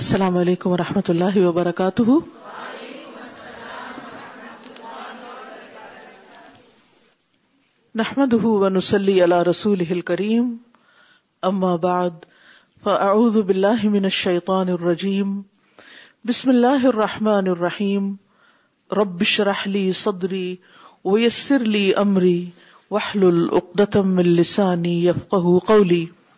السلام علیکم و رحمۃ اللہ وبرکاتہ نحمد ونسلی علی رسول اما بعد فاعوذ باللہ من الشیطان الرجیم بسم اللہ الرحمن الرحیم رب شرح لی صدری ویسر لی امری وحلل اقدتم من لسانی یفقہ قولی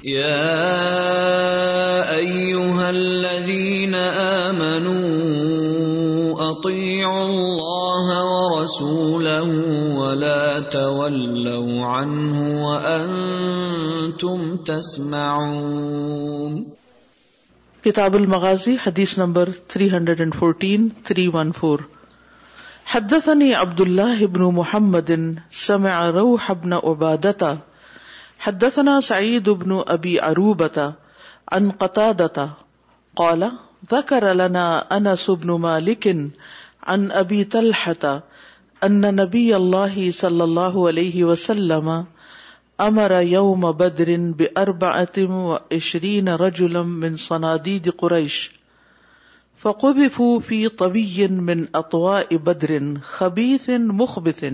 الذين آمنوا أطيعوا الله کتاب المغازی حدیث number three hundred and fourteen three one four حدت حدثني عبد اللہ بن محمد سمع روح بن عبادته حدثنا سعید ابن ابی عروبتا ان قطادتا قال ذکر لنا انس ابن مالکن ان ابی تلحتا ان نبی اللہ صلی اللہ علیہ وسلم امر یوم بدر باربعت و اشرین رجلا من صنادید قریش فقذفوا فی طوی من اطواء بدر خبیث مخبث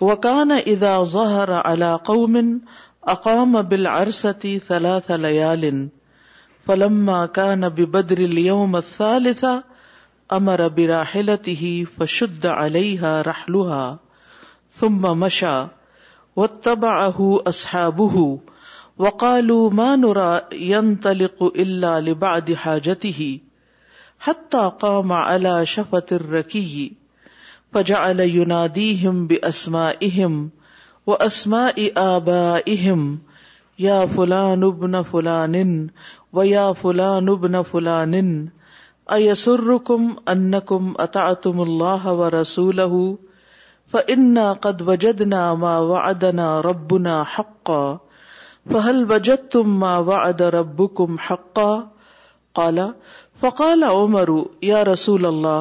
وکان ادا ظہر علا قومن اقام بل ارستی سلا سلیال فلما کا نبی بدر لیوم الثالث امر براحلته فشد علیہ رحلها ثم مشا واتبعه اصحابه وقالوا ما نرى ينطلق الا لبعد حاجته حتى قام على شفت الرکی ہم اہم و اسما ابا اہم یا ابن فلان و یا فلا ابن فلان ایسرکم انکم اطعتم اللہ و فإنا قد وجدنا ما وعدنا ربنا حقا فهل وجدتم ما وعد ربكم حقا قال فقال عمر يا رسول رسولا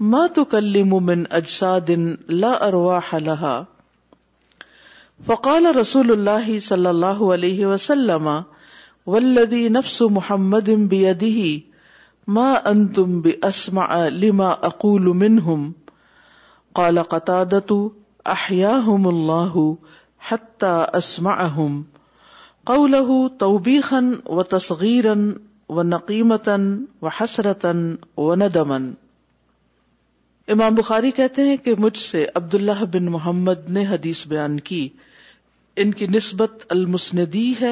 ما تكلم من اجساد لا ارواح لها فقال رسول الله صلى الله عليه وسلم والذي نفس محمد بيده ما انتم باسمع لما اقول منهم قال قتاده احياهم الله حتى اسمعهم قوله توبيخا وتصغيرا ونقيمه وحسره وندما امام بخاری کہتے ہیں کہ مجھ سے عبد اللہ بن محمد نے حدیث بیان کی ان کی نسبت المسندی ہے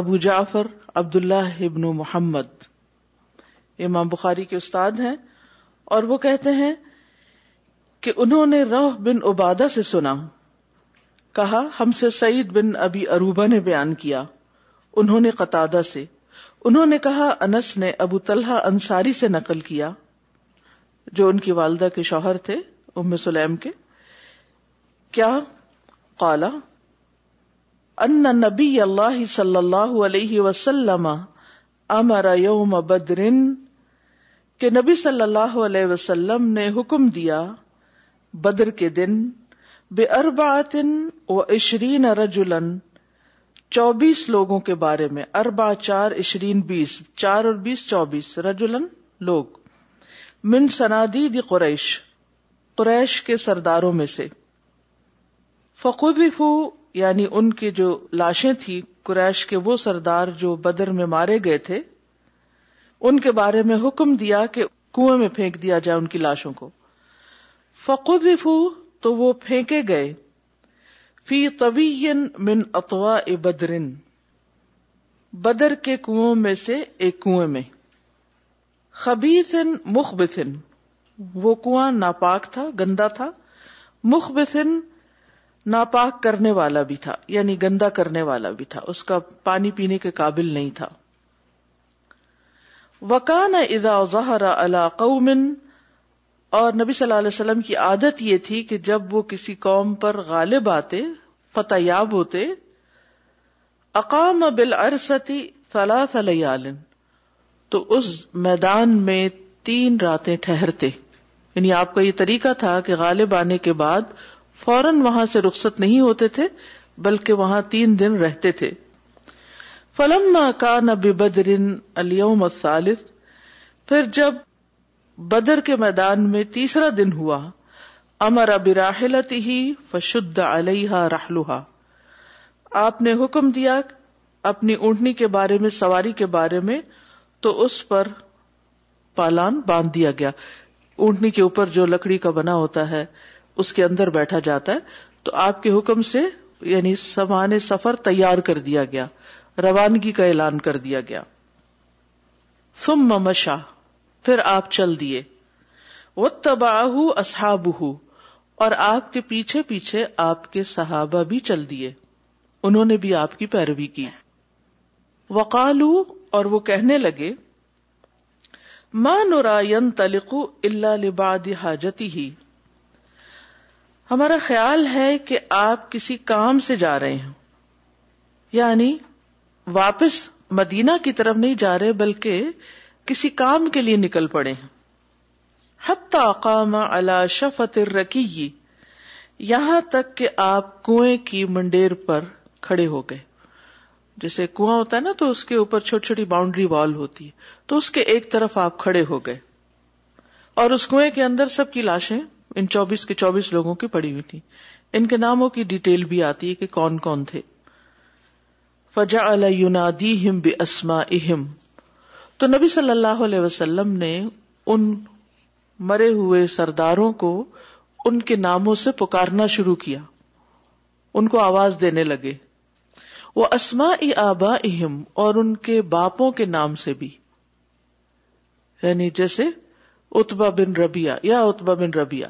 ابو جعفر عبد اللہ ابن محمد امام بخاری کے استاد ہیں اور وہ کہتے ہیں کہ انہوں نے روح بن عبادہ سے سنا کہا ہم سے سعید بن ابی اروبا نے بیان کیا انہوں نے قطع سے انہوں نے کہا انس نے ابو طلحہ انصاری سے نقل کیا جو ان کی والدہ کے شوہر تھے ام سلیم کے کیا قالا ان نبی اللہ صلی اللہ علیہ وسلم امر یوم کہ نبی صلی اللہ علیہ وسلم نے حکم دیا بدر کے دن بے ارباطن و اشرین رجولن چوبیس لوگوں کے بارے میں اربا چار اشرین بیس چار اور بیس چوبیس رجولن لوگ من سنادید قریش قریش کے سرداروں میں سے فقوت فو یعنی ان کی جو لاشیں تھی قریش کے وہ سردار جو بدر میں مارے گئے تھے ان کے بارے میں حکم دیا کہ کنویں میں پھینک دیا جائے ان کی لاشوں کو فقوت فو تو وہ پھینکے گئے فی طوی من اطوا بدرن بدر کے کنو میں سے ایک کنویں میں خبیسن مخبن وہ کنواں ناپاک تھا گندا تھا محبت ناپاک کرنے والا بھی تھا یعنی گندا کرنے والا بھی تھا اس کا پانی پینے کے قابل نہیں تھا وکان ادا ظہر اللہ قومن اور نبی صلی اللہ علیہ وسلم کی عادت یہ تھی کہ جب وہ کسی قوم پر غالب آتے فتح یاب ہوتے اقام بل ارستی صلاح تو اس میدان میں تین راتیں ٹھہرتے یعنی آپ کا یہ طریقہ تھا کہ غالب آنے کے بعد فوراً وہاں سے رخصت نہیں ہوتے تھے بلکہ وہاں تین دن رہتے تھے فلم بدرین پھر جب بدر کے میدان میں تیسرا دن ہوا امر ہی فشد علیہ راہلوہا آپ نے حکم دیا اپنی اونٹنی کے بارے میں سواری کے بارے میں تو اس پر پالان باندھ دیا گیا اونٹنی کے اوپر جو لکڑی کا بنا ہوتا ہے اس کے اندر بیٹھا جاتا ہے تو آپ کے حکم سے یعنی سمان سفر تیار کر دیا گیا روانگی کا اعلان کر دیا گیا ثم ممشا پھر آپ چل دیے وہ تباہ اصحاب اور آپ کے پیچھے پیچھے آپ کے صحابہ بھی چل دیے انہوں نے بھی آپ کی پیروی کی وقالو اور وہ کہنے لگے ماں ین تلقو اللہ لباد حاجتی ہی ہمارا خیال ہے کہ آپ کسی کام سے جا رہے ہیں یعنی واپس مدینہ کی طرف نہیں جا رہے بلکہ کسی کام کے لیے نکل پڑے ہیں حتی قام ماں شفت الرکی یہاں تک کہ آپ کنویں کی منڈیر پر کھڑے ہو گئے جیسے کنواں ہوتا ہے نا تو اس کے اوپر چھوٹی چھوٹی باؤنڈری وال ہوتی ہے تو اس کے ایک طرف آپ کھڑے ہو گئے اور اس کنویں کے اندر سب کی لاشیں ان چوبیس کے چوبیس لوگوں کی پڑی ہوئی تھی ان کے ناموں کی ڈیٹیل بھی آتی ہے کہ کون کون تھے فجا ہم بے اسما اہم تو نبی صلی اللہ علیہ وسلم نے ان مرے ہوئے سرداروں کو ان کے ناموں سے پکارنا شروع کیا ان کو آواز دینے لگے وہ اسما آبا اہم اور ان کے باپوں کے نام سے بھی یعنی جیسے اتبا بن ربیا یا اتبا بن ربیا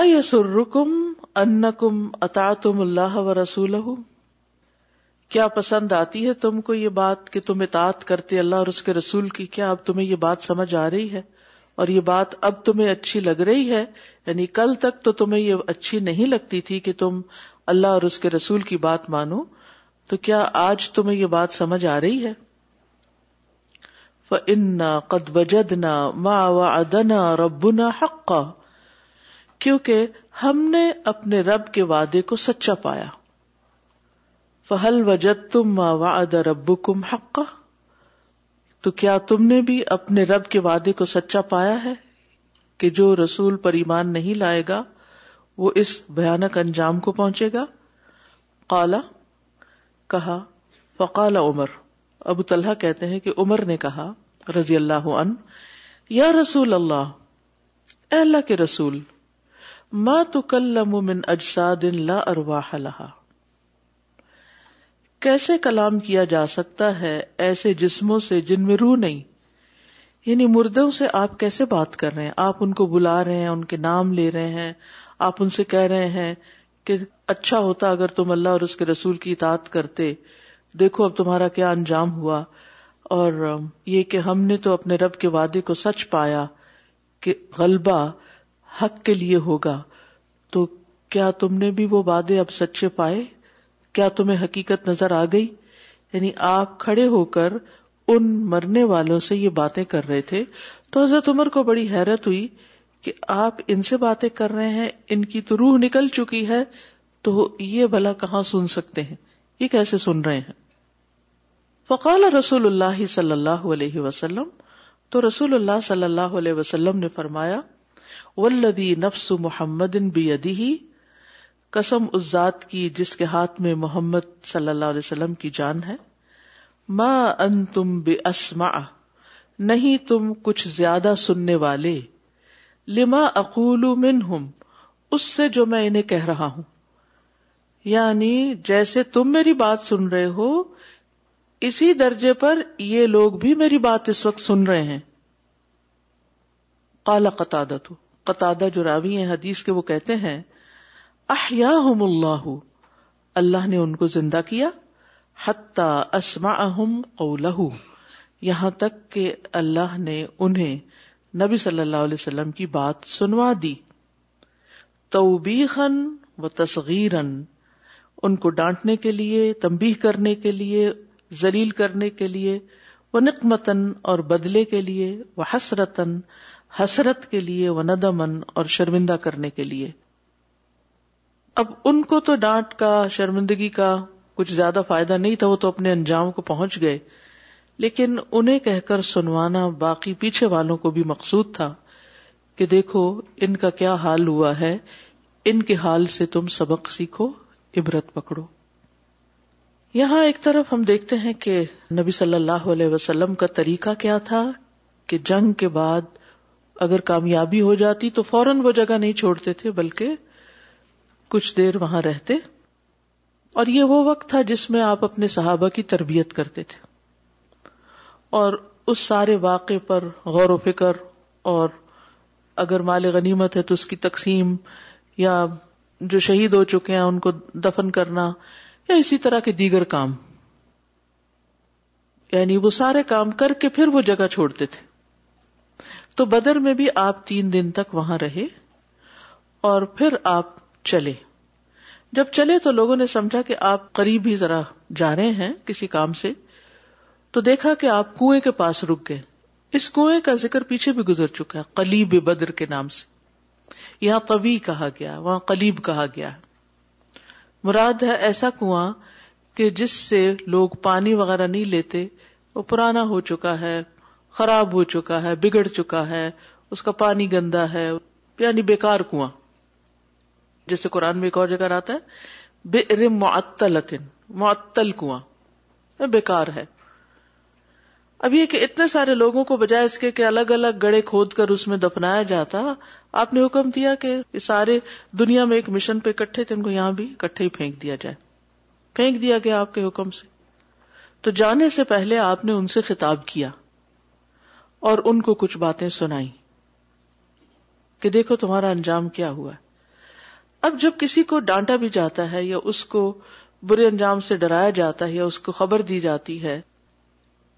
اللہ و رسول کیا پسند آتی ہے تم کو یہ بات کہ تم اطاط کرتے اللہ اور اس کے رسول کی کیا اب تمہیں یہ بات سمجھ آ رہی ہے اور یہ بات اب تمہیں اچھی لگ رہی ہے یعنی کل تک تو تمہیں یہ اچھی نہیں لگتی تھی کہ تم اللہ اور اس کے رسول کی بات مانو تو کیا آج تمہیں یہ بات سمجھ آ رہی ہے قد وجدنا ما وعدنا ربنا حقا کیونکہ ہم نے اپنے رب کے وعدے کو سچا پایا فہل وجد تم ما وعد ربکم حقا کم تو کیا تم نے بھی اپنے رب کے وعدے کو سچا پایا ہے کہ جو رسول پر ایمان نہیں لائے گا وہ اس بھیانک انجام کو پہنچے گا کالا کہا فقال عمر ابو طلحہ کہتے ہیں کہ عمر نے کہا رضی اللہ یا رسول اللہ اے اللہ کے رسول ما تکلم من اجساد لا ارواح کیسے کلام کیا جا سکتا ہے ایسے جسموں سے جن میں روح نہیں یعنی مردوں سے آپ کیسے بات کر رہے ہیں آپ ان کو بلا رہے ہیں ان کے نام لے رہے ہیں آپ ان سے کہہ رہے ہیں کہ اچھا ہوتا اگر تم اللہ اور اس کے رسول کی اطاعت کرتے دیکھو اب تمہارا کیا انجام ہوا اور یہ کہ ہم نے تو اپنے رب کے وعدے کو سچ پایا کہ غلبہ حق کے لیے ہوگا تو کیا تم نے بھی وہ وعدے اب سچے پائے کیا تمہیں حقیقت نظر آ گئی یعنی آپ کھڑے ہو کر ان مرنے والوں سے یہ باتیں کر رہے تھے تو حضرت عمر کو بڑی حیرت ہوئی کہ آپ ان سے باتیں کر رہے ہیں ان کی تو روح نکل چکی ہے تو یہ بھلا کہاں سن سکتے ہیں یہ کیسے سن رہے ہیں فقال رسول اللہ صلی اللہ علیہ وسلم تو رسول اللہ صلی اللہ علیہ وسلم نے فرمایا ولدی نفس محمد ان قسم اس ذات کی جس کے ہاتھ میں محمد صلی اللہ علیہ وسلم کی جان ہے ما انتم بی بے نہیں تم کچھ زیادہ سننے والے لما اقول ہوں اس سے جو میں انہیں کہہ رہا یعنی جیسے تم میری بات سن رہے ہو اسی درجے پر یہ لوگ بھی میری بات اس وقت سن رہے ہیں کالا قطع قطع جو راوی ہیں حدیث کے وہ کہتے ہیں احیاہم اللہ اللہ نے ان کو زندہ کیا حتہ اسما قولہ یہاں تک کہ اللہ نے انہیں نبی صلی اللہ علیہ وسلم کی بات سنوا دی و تصغیرن ان کو ڈانٹنے کے لیے تمبی کرنے کے لیے زلیل کرنے کے لیے و نقمتن اور بدلے کے لیے وہ حسرتن حسرت کے لیے و ندمن اور شرمندہ کرنے کے لیے اب ان کو تو ڈانٹ کا شرمندگی کا کچھ زیادہ فائدہ نہیں تھا وہ تو اپنے انجام کو پہنچ گئے لیکن انہیں کہہ کر سنوانا باقی پیچھے والوں کو بھی مقصود تھا کہ دیکھو ان کا کیا حال ہوا ہے ان کے حال سے تم سبق سیکھو عبرت پکڑو یہاں ایک طرف ہم دیکھتے ہیں کہ نبی صلی اللہ علیہ وسلم کا طریقہ کیا تھا کہ جنگ کے بعد اگر کامیابی ہو جاتی تو فوراً وہ جگہ نہیں چھوڑتے تھے بلکہ کچھ دیر وہاں رہتے اور یہ وہ وقت تھا جس میں آپ اپنے صحابہ کی تربیت کرتے تھے اور اس سارے واقعے پر غور و فکر اور اگر مال غنیمت ہے تو اس کی تقسیم یا جو شہید ہو چکے ہیں ان کو دفن کرنا یا اسی طرح کے دیگر کام یعنی وہ سارے کام کر کے پھر وہ جگہ چھوڑتے تھے تو بدر میں بھی آپ تین دن تک وہاں رہے اور پھر آپ چلے جب چلے تو لوگوں نے سمجھا کہ آپ قریب ہی ذرا جا رہے ہیں کسی کام سے تو دیکھا کہ آپ کنویں کے پاس رک گئے اس کنویں کا ذکر پیچھے بھی گزر چکا ہے قلیب بدر کے نام سے یہاں قوی کہا گیا وہاں قلیب کہا گیا مراد ہے ایسا کنواں کہ جس سے لوگ پانی وغیرہ نہیں لیتے وہ پرانا ہو چکا ہے خراب ہو چکا ہے بگڑ چکا ہے اس کا پانی گندا ہے یعنی بیکار کنواں جیسے قرآن میں ایک اور جگہ آتا ہے بے معطل معطل کنواں یعنی بیکار ہے اب یہ کہ اتنے سارے لوگوں کو بجائے اس کے کہ الگ الگ گڑے کھود کر اس میں دفنایا جاتا آپ نے حکم دیا کہ یہ سارے دنیا میں ایک مشن پہ اکٹھے تھے ان کو یہاں بھی کٹھے ہی پھینک دیا جائے پھینک دیا گیا آپ کے حکم سے تو جانے سے پہلے آپ نے ان سے خطاب کیا اور ان کو کچھ باتیں سنائی کہ دیکھو تمہارا انجام کیا ہوا ہے اب جب کسی کو ڈانٹا بھی جاتا ہے یا اس کو برے انجام سے ڈرایا جاتا ہے یا اس کو خبر دی جاتی ہے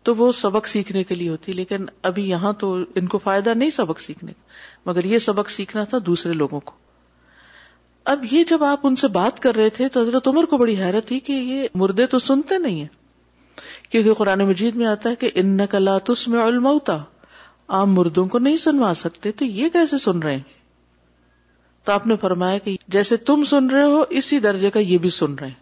تو وہ سبق سیکھنے کے لیے ہوتی لیکن ابھی یہاں تو ان کو فائدہ نہیں سبق سیکھنے کا مگر یہ سبق سیکھنا تھا دوسرے لوگوں کو اب یہ جب آپ ان سے بات کر رہے تھے تو حضرت عمر کو بڑی حیرت تھی کہ یہ مردے تو سنتے نہیں ہیں کیونکہ قرآن مجید میں آتا ہے کہ ان نقلا میں علم آپ مردوں کو نہیں سنوا سکتے تو یہ کیسے سن رہے ہیں تو آپ نے فرمایا کہ جیسے تم سن رہے ہو اسی درجے کا یہ بھی سن رہے ہیں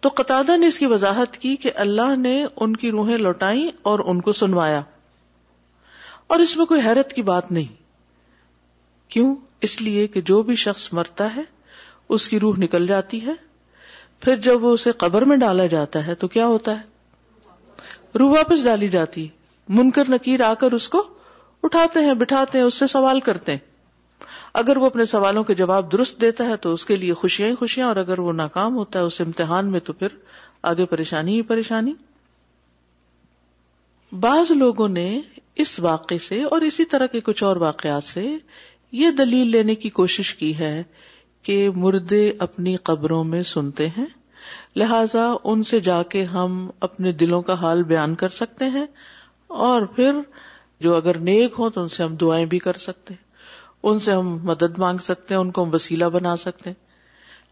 تو قطع نے اس کی وضاحت کی کہ اللہ نے ان کی روحیں لوٹائیں اور ان کو سنوایا اور اس میں کوئی حیرت کی بات نہیں کیوں اس لیے کہ جو بھی شخص مرتا ہے اس کی روح نکل جاتی ہے پھر جب وہ اسے قبر میں ڈالا جاتا ہے تو کیا ہوتا ہے روح واپس ڈالی جاتی منکر نکیر آ کر اس کو اٹھاتے ہیں بٹھاتے ہیں اس سے سوال کرتے ہیں اگر وہ اپنے سوالوں کے جواب درست دیتا ہے تو اس کے لیے خوشیاں ہی خوشیاں اور اگر وہ ناکام ہوتا ہے اس امتحان میں تو پھر آگے پریشانی ہی پریشانی بعض لوگوں نے اس واقعے سے اور اسی طرح کے کچھ اور واقعات سے یہ دلیل لینے کی کوشش کی ہے کہ مردے اپنی قبروں میں سنتے ہیں لہذا ان سے جا کے ہم اپنے دلوں کا حال بیان کر سکتے ہیں اور پھر جو اگر نیک ہوں تو ان سے ہم دعائیں بھی کر سکتے ہیں ان سے ہم مدد مانگ سکتے ہیں ان کو ہم وسیلہ بنا سکتے ہیں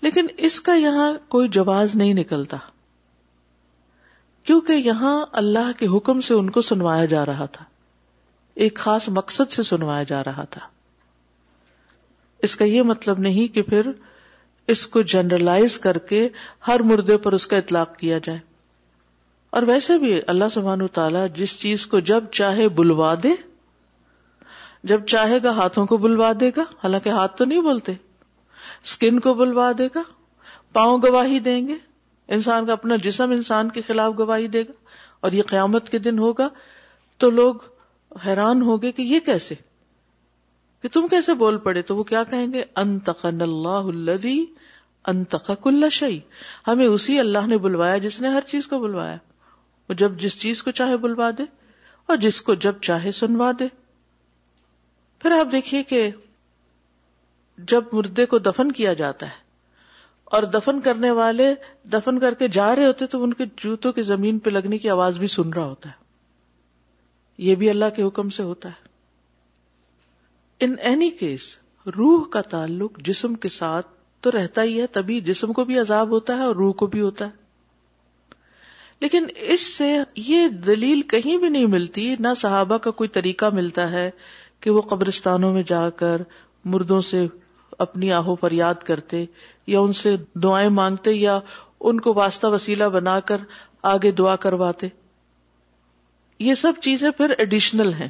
لیکن اس کا یہاں کوئی جواز نہیں نکلتا کیونکہ یہاں اللہ کے حکم سے ان کو سنوایا جا رہا تھا ایک خاص مقصد سے سنوایا جا رہا تھا اس کا یہ مطلب نہیں کہ پھر اس کو جنرلائز کر کے ہر مردے پر اس کا اطلاق کیا جائے اور ویسے بھی اللہ تعالیٰ جس چیز کو جب چاہے بلوا دے جب چاہے گا ہاتھوں کو بلوا دے گا حالانکہ ہاتھ تو نہیں بولتے اسکن کو بلوا دے گا پاؤں گواہی دیں گے انسان کا اپنا جسم انسان کے خلاف گواہی دے گا اور یہ قیامت کے دن ہوگا تو لوگ حیران ہوگے کہ یہ کیسے کہ تم کیسے بول پڑے تو وہ کیا کہیں گے الدی انتقا کل شی ہمیں اسی اللہ نے بلوایا جس نے ہر چیز کو بلوایا وہ جب جس چیز کو چاہے بلوا دے اور جس کو جب چاہے سنوا دے پھر آپ دیکھیے کہ جب مردے کو دفن کیا جاتا ہے اور دفن کرنے والے دفن کر کے جا رہے ہوتے تو ان کے جوتوں کی زمین پہ لگنے کی آواز بھی سن رہا ہوتا ہے یہ بھی اللہ کے حکم سے ہوتا ہے ان اینی کیس روح کا تعلق جسم کے ساتھ تو رہتا ہی ہے تبھی جسم کو بھی عذاب ہوتا ہے اور روح کو بھی ہوتا ہے لیکن اس سے یہ دلیل کہیں بھی نہیں ملتی نہ صحابہ کا کوئی طریقہ ملتا ہے کہ وہ قبرستانوں میں جا کر مردوں سے اپنی آہو فریاد کرتے یا ان سے دعائیں مانگتے یا ان کو واسطہ وسیلہ بنا کر آگے دعا کرواتے یہ سب چیزیں پھر ایڈیشنل ہیں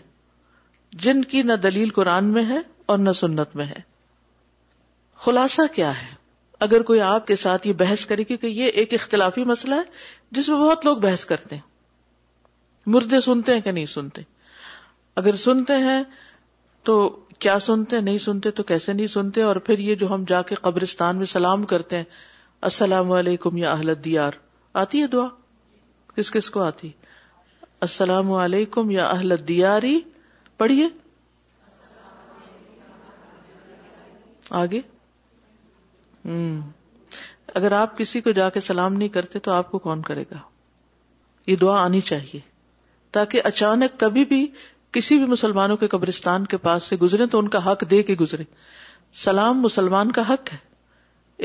جن کی نہ دلیل قرآن میں ہے اور نہ سنت میں ہے خلاصہ کیا ہے اگر کوئی آپ کے ساتھ یہ بحث کرے کیونکہ یہ ایک اختلافی مسئلہ ہے جس میں بہت لوگ بحث کرتے ہیں مردے سنتے ہیں کہ نہیں سنتے اگر سنتے ہیں تو کیا سنتے نہیں سنتے تو کیسے نہیں سنتے اور پھر یہ جو ہم جا کے قبرستان میں سلام کرتے ہیں السلام علیکم یا اہل دیار آتی ہے دعا کس کس کو آتی السلام علیکم یا اہل دیاری پڑھیے آگے ہوں اگر آپ کسی کو جا کے سلام نہیں کرتے تو آپ کو کون کرے گا یہ دعا آنی چاہیے تاکہ اچانک کبھی بھی کسی بھی مسلمانوں کے قبرستان کے پاس سے گزرے تو ان کا حق دے کے گزرے سلام مسلمان کا حق ہے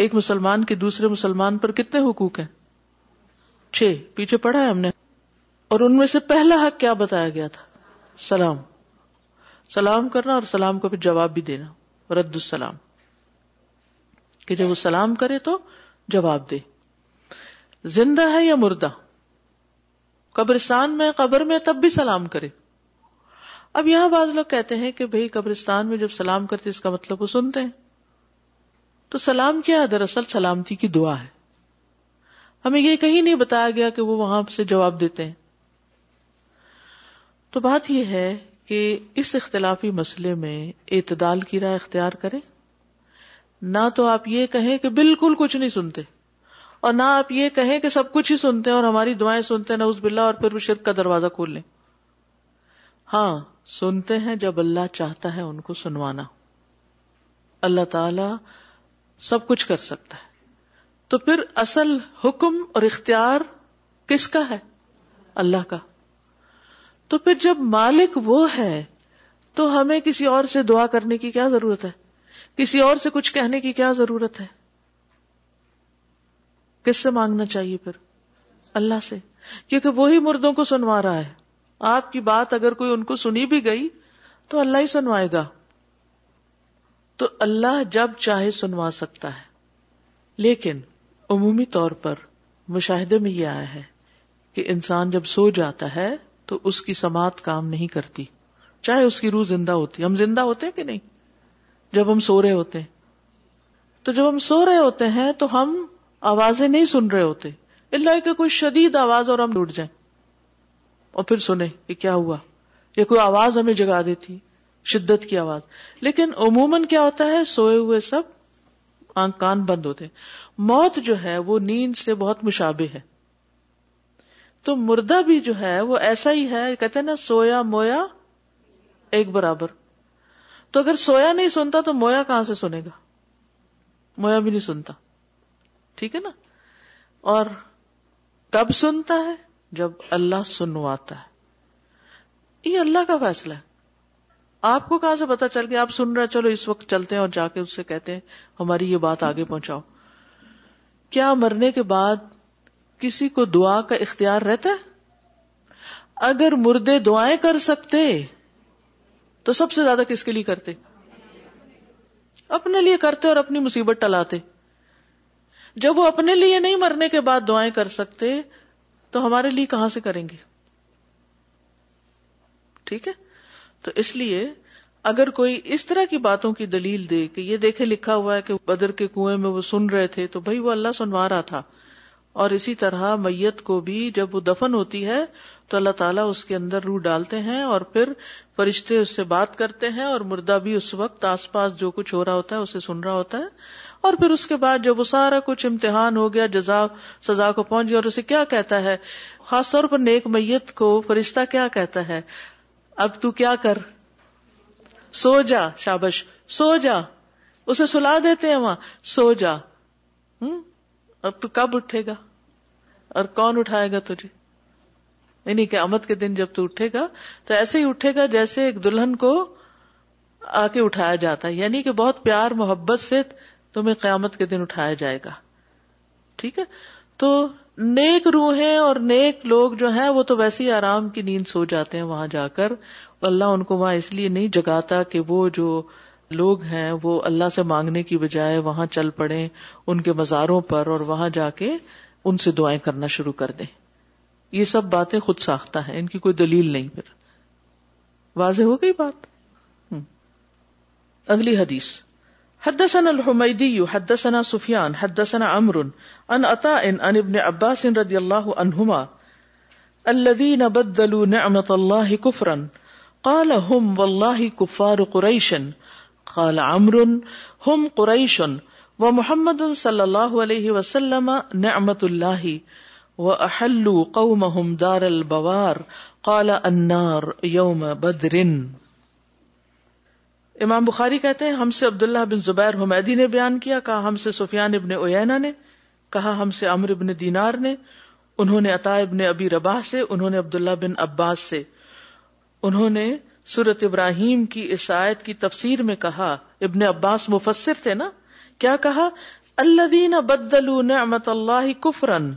ایک مسلمان کے دوسرے مسلمان پر کتنے حقوق ہیں چھ پیچھے پڑھا ہے ہم نے اور ان میں سے پہلا حق کیا بتایا گیا تھا سلام سلام کرنا اور سلام کو پھر جواب بھی دینا رد السلام کہ جب وہ سلام کرے تو جواب دے زندہ ہے یا مردہ قبرستان میں قبر میں تب بھی سلام کرے اب یہاں بعض لوگ کہتے ہیں کہ بھائی قبرستان میں جب سلام کرتے اس کا مطلب وہ سنتے ہیں تو سلام کیا ہے دراصل سلامتی کی دعا ہے ہمیں یہ کہیں نہیں بتایا گیا کہ وہ وہاں سے جواب دیتے ہیں تو بات یہ ہے کہ اس اختلافی مسئلے میں اعتدال کی رائے اختیار کریں نہ تو آپ یہ کہیں کہ بالکل کچھ نہیں سنتے اور نہ آپ یہ کہیں کہ سب کچھ ہی سنتے ہیں اور ہماری دعائیں سنتے ہیں نہ اس بلا اور پھر وہ شرک کا دروازہ کھول لیں ہاں سنتے ہیں جب اللہ چاہتا ہے ان کو سنوانا اللہ تعالی سب کچھ کر سکتا ہے تو پھر اصل حکم اور اختیار کس کا ہے اللہ کا تو پھر جب مالک وہ ہے تو ہمیں کسی اور سے دعا کرنے کی کیا ضرورت ہے کسی اور سے کچھ کہنے کی کیا ضرورت ہے کس سے مانگنا چاہیے پھر اللہ سے کیونکہ وہی مردوں کو سنوا رہا ہے آپ کی بات اگر کوئی ان کو سنی بھی گئی تو اللہ ہی سنوائے گا تو اللہ جب چاہے سنوا سکتا ہے لیکن عمومی طور پر مشاہدے میں یہ آیا ہے کہ انسان جب سو جاتا ہے تو اس کی سماعت کام نہیں کرتی چاہے اس کی روح زندہ ہوتی ہم زندہ ہوتے ہیں کہ نہیں جب ہم سو رہے ہوتے ہیں تو جب ہم سو رہے ہوتے ہیں تو ہم آوازیں نہیں سن رہے ہوتے اللہ کہ کوئی شدید آواز اور ہم لوٹ جائیں اور پھر سنیں کہ کیا ہوا یہ کوئی آواز ہمیں جگا دیتی شدت کی آواز لیکن عموماً کیا ہوتا ہے سوئے ہوئے سب آنکھ کان بند ہوتے موت جو ہے وہ نیند سے بہت مشابے ہے تو مردہ بھی جو ہے وہ ایسا ہی ہے کہتے ہیں نا سویا مویا ایک برابر تو اگر سویا نہیں سنتا تو مویا کہاں سے سنے گا مویا بھی نہیں سنتا ٹھیک ہے نا اور کب سنتا ہے جب اللہ سنواتا ہے یہ اللہ کا فیصلہ ہے آپ کو کہاں سے پتا چل گیا آپ سن رہے چلو اس وقت چلتے ہیں اور جا کے اس سے کہتے ہیں ہماری یہ بات آگے پہنچاؤ کیا مرنے کے بعد کسی کو دعا کا اختیار رہتا ہے اگر مردے دعائیں کر سکتے تو سب سے زیادہ کس کے لیے کرتے اپنے لیے کرتے اور اپنی مصیبت ٹلاتے جب وہ اپنے لیے نہیں مرنے کے بعد دعائیں کر سکتے تو ہمارے لیے کہاں سے کریں گے ٹھیک ہے تو اس لیے اگر کوئی اس طرح کی باتوں کی دلیل دے کہ یہ دیکھے لکھا ہوا ہے کہ بدر کے کنویں میں وہ سن رہے تھے تو بھائی وہ اللہ سنوا رہا تھا اور اسی طرح میت کو بھی جب وہ دفن ہوتی ہے تو اللہ تعالیٰ اس کے اندر روح ڈالتے ہیں اور پھر فرشتے اس سے بات کرتے ہیں اور مردہ بھی اس وقت آس پاس جو کچھ ہو رہا ہوتا ہے اسے سن رہا ہوتا ہے اور پھر اس کے بعد جب وہ سارا کچھ امتحان ہو گیا جزا سزا کو پہنچ گیا اور اسے کیا کہتا ہے خاص طور پر نیک میت کو فرشتہ کیا کہتا ہے اب تو کیا کر سو جا شابش سو جا اسے سلا دیتے ہیں وہاں سو جا اب تو کب اٹھے گا اور کون اٹھائے گا تجھے یعنی کہ امت کے دن جب تو اٹھے گا تو ایسے ہی اٹھے گا جیسے ایک دلہن کو آ کے اٹھایا جاتا ہے یعنی کہ بہت پیار محبت سے تمہیں قیامت کے دن اٹھایا جائے گا ٹھیک ہے تو نیک روحیں اور نیک لوگ جو ہیں وہ تو ویسے ہی آرام کی نیند سو جاتے ہیں وہاں جا کر اللہ ان کو وہاں اس لیے نہیں جگاتا کہ وہ جو لوگ ہیں وہ اللہ سے مانگنے کی بجائے وہاں چل پڑے ان کے مزاروں پر اور وہاں جا کے ان سے دعائیں کرنا شروع کر دیں یہ سب باتیں خود ساختہ ہیں ان کی کوئی دلیل نہیں پھر واضح ہو گئی بات اگلی حدیث حدثنا حدثنا الحميدي سفيان حدثنا حدسنا سفیان عطاء امرن ابن عباس رضي الله عنهما الذين بدلوا عنہ الله كفرا قال هم والله كفار قريش قال ہوم هم قريش ومحمد صلى الله عليه وسلم اللہ الله احلو قومهم دار البوار قال النار يوم بدر امام بخاری کہتے ہیں ہم سے عبداللہ بن زبیر حمیدی نے بیان کیا کہا ہم سے سفیان ابن اوینا نے کہا ہم سے امر ابن دینار نے انہوں نے عطا ابن ابی ربا سے انہوں نے عبداللہ بن عباس سے انہوں نے سورت ابراہیم کی عیسائیت کی تفسیر میں کہا ابن عباس مفسر تھے نا کیا کہا اللہ دین بدل نعمت اللہ کفرن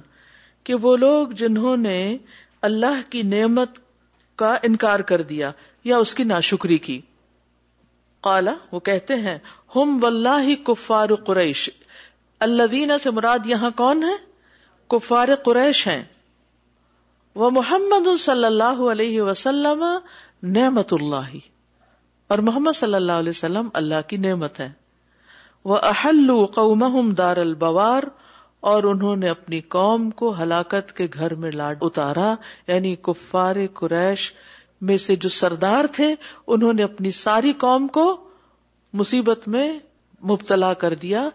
کہ وہ لوگ جنہوں نے اللہ کی نعمت کا انکار کر دیا یا اس کی ناشکری کی وہ کہتے ہیں ہم کفار قریش سے مراد یہاں کون ہے کفار قریش ہیں وہ محمد صلی اللہ علیہ وسلم نعمت اللہ اور محمد صلی اللہ علیہ وسلم اللہ کی نعمت ہے وہ احل قوم دار البوار اور انہوں نے اپنی قوم کو ہلاکت کے گھر میں لاڈ اتارا یعنی کفار قریش میں سے جو سردار تھے انہوں نے اپنی ساری قوم کو مصیبت میں مبتلا کر دیا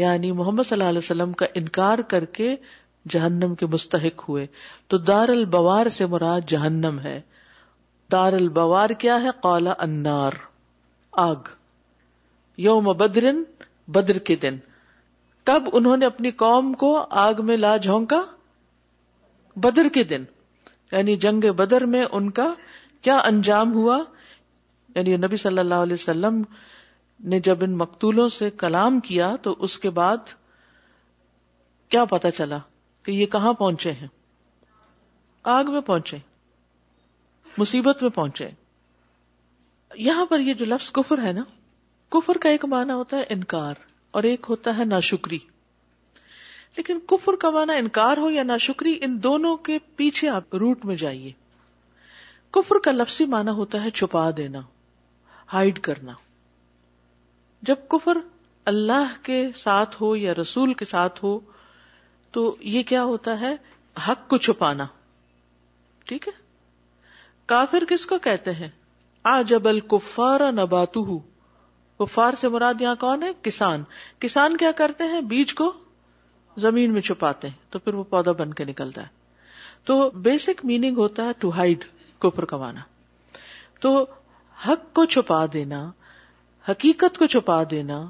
یعنی محمد صلی اللہ علیہ وسلم کا انکار کر کے جہنم کے مستحق ہوئے تو دار البوار سے مراد جہنم ہے دار البوار کیا ہے قالا انار آگ یوم بدرن بدر کے دن تب انہوں نے اپنی قوم کو آگ میں لا جھونکا بدر کے دن یعنی جنگ بدر میں ان کا کیا انجام ہوا یعنی نبی صلی اللہ علیہ وسلم نے جب ان مقتولوں سے کلام کیا تو اس کے بعد کیا پتا چلا کہ یہ کہاں پہنچے ہیں آگ میں پہنچے مصیبت میں پہنچے یہاں پر یہ جو لفظ کفر ہے نا کفر کا ایک معنی ہوتا ہے انکار اور ایک ہوتا ہے ناشکری لیکن کفر کا معنی انکار ہو یا ناشکری ان دونوں کے پیچھے آپ روٹ میں جائیے کفر کا لفظی معنی ہوتا ہے چھپا دینا ہائڈ کرنا جب کفر اللہ کے ساتھ ہو یا رسول کے ساتھ ہو تو یہ کیا ہوتا ہے حق کو چھپانا ٹھیک ہے کافر کس کو کہتے ہیں آ جب نباتو نبات کفار سے مراد یہاں کون ہے کسان کسان کیا کرتے ہیں بیج کو زمین میں چھپاتے ہیں تو پھر وہ پودا بن کے نکلتا ہے تو بیسک میننگ ہوتا ہے ٹو ہائڈ کفر کمانا تو حق کو چھپا دینا حقیقت کو چھپا دینا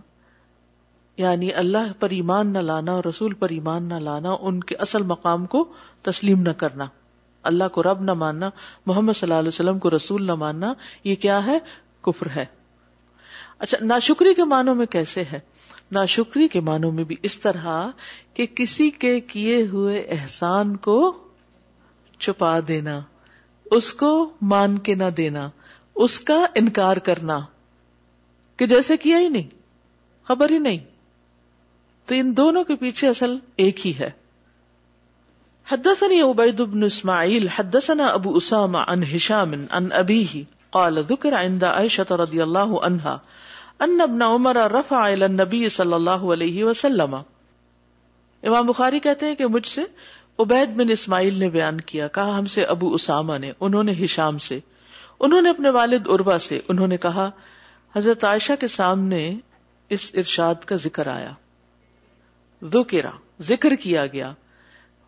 یعنی اللہ پر ایمان نہ لانا اور رسول پر ایمان نہ لانا ان کے اصل مقام کو تسلیم نہ کرنا اللہ کو رب نہ ماننا محمد صلی اللہ علیہ وسلم کو رسول نہ ماننا یہ کیا ہے کفر ہے اچھا ناشکری کے معنوں میں کیسے ہے ناشکری کے معنوں میں بھی اس طرح کہ کسی کے کیے ہوئے احسان کو چھپا دینا اس کو مان کے نہ دینا اس کا انکار کرنا کہ جیسے کیا ہی نہیں خبر ہی نہیں تو ان دونوں کے پیچھے اصل ایک ہی ہے حدثني عبيد بن اسماعيل حدثنا ابو اسامه عن هشام عن ابيه قال ذكر عند عائشه رضي الله عنها ان ابن عمر رفع الى النبي صلى الله عليه وسلم امام بخاری کہتے ہیں کہ مجھ سے عبید بن اسماعیل نے بیان کیا کہا ہم سے ابو اسامہ نے انہوں نے ہشام سے انہوں نے اپنے والد اروا سے انہوں نے کہا حضرت عائشہ کے سامنے اس ارشاد کا ذکر آیا ذکر ذکر کیا گیا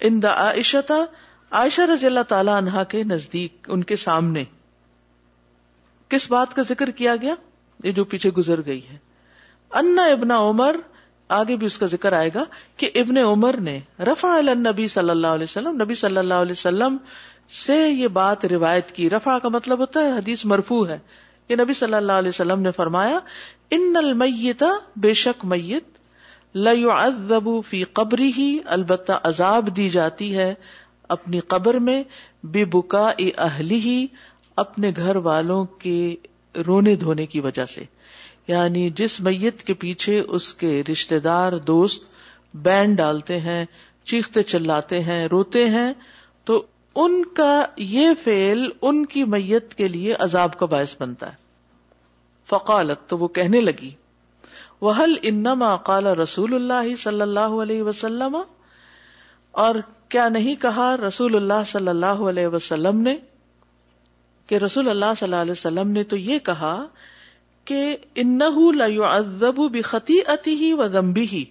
ان دا عائشتا عائشہ رضی اللہ تعالی عنہا کے نزدیک ان کے سامنے کس بات کا ذکر کیا گیا یہ جو پیچھے گزر گئی ہے انا ابنا عمر آگے بھی اس کا ذکر آئے گا کہ ابن عمر نے رفا نبی صلی اللہ علیہ وسلم نبی صلی اللہ علیہ وسلم سے یہ بات روایت کی رفا کا مطلب ہوتا ہے حدیث مرفو ہے کہ نبی صلی اللہ علیہ وسلم نے فرمایا ان المیت بے شک میت لبو فی قبری ہی البتہ عذاب دی جاتی ہے اپنی قبر میں بے بکا اہلی ہی اپنے گھر والوں کے رونے دھونے کی وجہ سے یعنی جس میت کے پیچھے اس کے رشتے دار دوست بینڈ ڈالتے ہیں چیختے چلاتے ہیں روتے ہیں تو ان کا یہ فیل ان کی میت کے لیے عذاب کا باعث بنتا ہے فقالت تو وہ کہنے لگی وہ حل قال رسول اللہ صلی اللہ علیہ وسلم اور کیا نہیں کہا رسول اللہ صلی اللہ علیہ وسلم نے کہ رسول اللہ صلی اللہ علیہ وسلم نے تو یہ کہا انبی خطی اتی ہی ومبی ہی